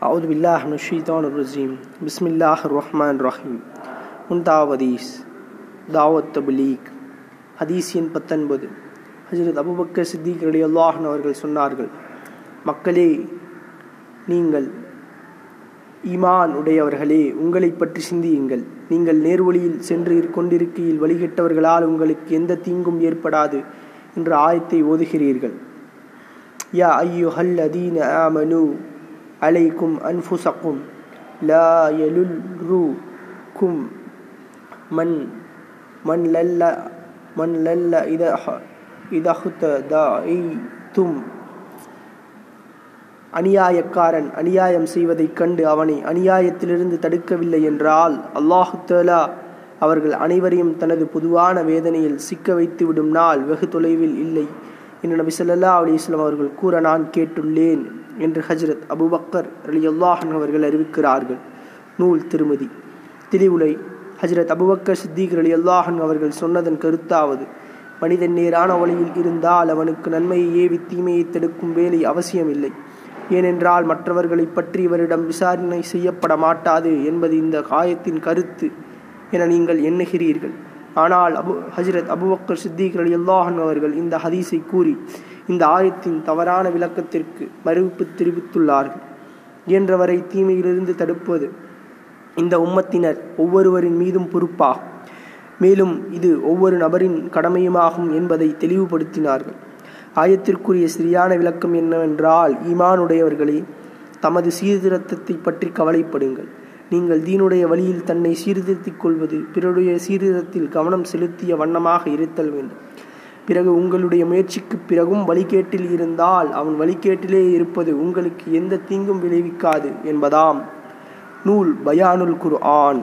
அவுது பில்லாஹ் நஷீதான் ரஜீம். பிஸ்மில்லாஹ் ரஹ்மான் ரஹீம். முன்தாவதீஸ் தாவத் தபிலீக். ஹதீஸின் பத்தொன்பது. ஹஜரத் அபுபக்க சித்திக் அலி அல்லாஹன் அவர்கள் சொன்னார்கள் மக்களே நீங்கள் ஈமான் உடையவர்களே உங்களை பற்றி சிந்தியுங்கள். நீங்கள் நேர்வழியில் சென்று கொண்டிருக்கையில் வழிகட்டவர்களால் உங்களுக்கு எந்த தீங்கும் ஏற்படாது என்ற ஆயத்தை ஓதுகிறீர்கள். யா ஐயோ ஹல் அதீன ஆமனு அலைக்கும் அன்புசக்கும் லா யலுல்ருக்கும். மண் மண் லல்ல மன் லல்ல இத இதஹுத தும் அநியாயக்காரன் அநியாயம் செய்வதைக் கண்டு அவனை அநியாயத்திலிருந்து தடுக்கவில்லை என்றால் அல்லாஹு தலா அவர்கள் அனைவரையும் தனது பொதுவான வேதனையில் சிக்க வைத்து விடும் நாள் வெகு தொலைவில் இல்லை. என்று நபி சொல்லல்லா அலி இஸ்லாம் அவர்கள் கூற நான் கேட்டுள்ளேன். என்று ஹஜரத் அபுபக்கர் அலி அல்லாஹன் அவர்கள் அறிவிக்கிறார்கள். நூல் திருமதி. திரிவுலை ஹஜரத் அபுபக்கர் சித்திகர் அலி அல்லாஹன் அவர்கள் சொன்னதன் கருத்தாவது மனிதன் நேரான வழியில் இருந்தால் அவனுக்கு நன்மையை ஏவி தீமையை தடுக்கும் வேலை அவசியமில்லை. ஏனென்றால் மற்றவர்களை பற்றி இவரிடம் விசாரணை செய்யப்பட மாட்டாது என்பது இந்த காயத்தின் கருத்து என நீங்கள் எண்ணுகிறீர்கள். ஆனால் அபு ஹஜரத் அபுபக்கர் சித்திக் அலி அல்லாஹன் அவர்கள் இந்த ஹதீஸை கூறி இந்த ஆயத்தின் தவறான விளக்கத்திற்கு மறுப்பு தெரிவித்துள்ளார்கள். இயன்றவரை தீமையிலிருந்து தடுப்பது இந்த உம்மத்தினர் ஒவ்வொருவரின் மீதும் பொறுப்பாகும். மேலும் இது ஒவ்வொரு நபரின் கடமையுமாகும் என்பதை தெளிவுபடுத்தினார்கள். ஆயத்திற்குரிய சரியான விளக்கம் என்னவென்றால் ஈமானுடையவர்களே தமது சீர்திருத்தத்தை பற்றி கவலைப்படுங்கள். நீங்கள் தீனுடைய வழியில் தன்னை சீர்திருத்திக் கொள்வது பிறருடைய சீர்திருத்தத்தில் கவனம் செலுத்திய வண்ணமாக இருத்தல் வேண்டும். பிறகு உங்களுடைய முயற்சிக்கு பிறகும் வழிகேட்டில் இருந்தால் அவன் வழிகேட்டிலே இருப்பது உங்களுக்கு எந்த தீங்கும் விளைவிக்காது என்பதாம். நூல் பயானுல் குர் ஆன்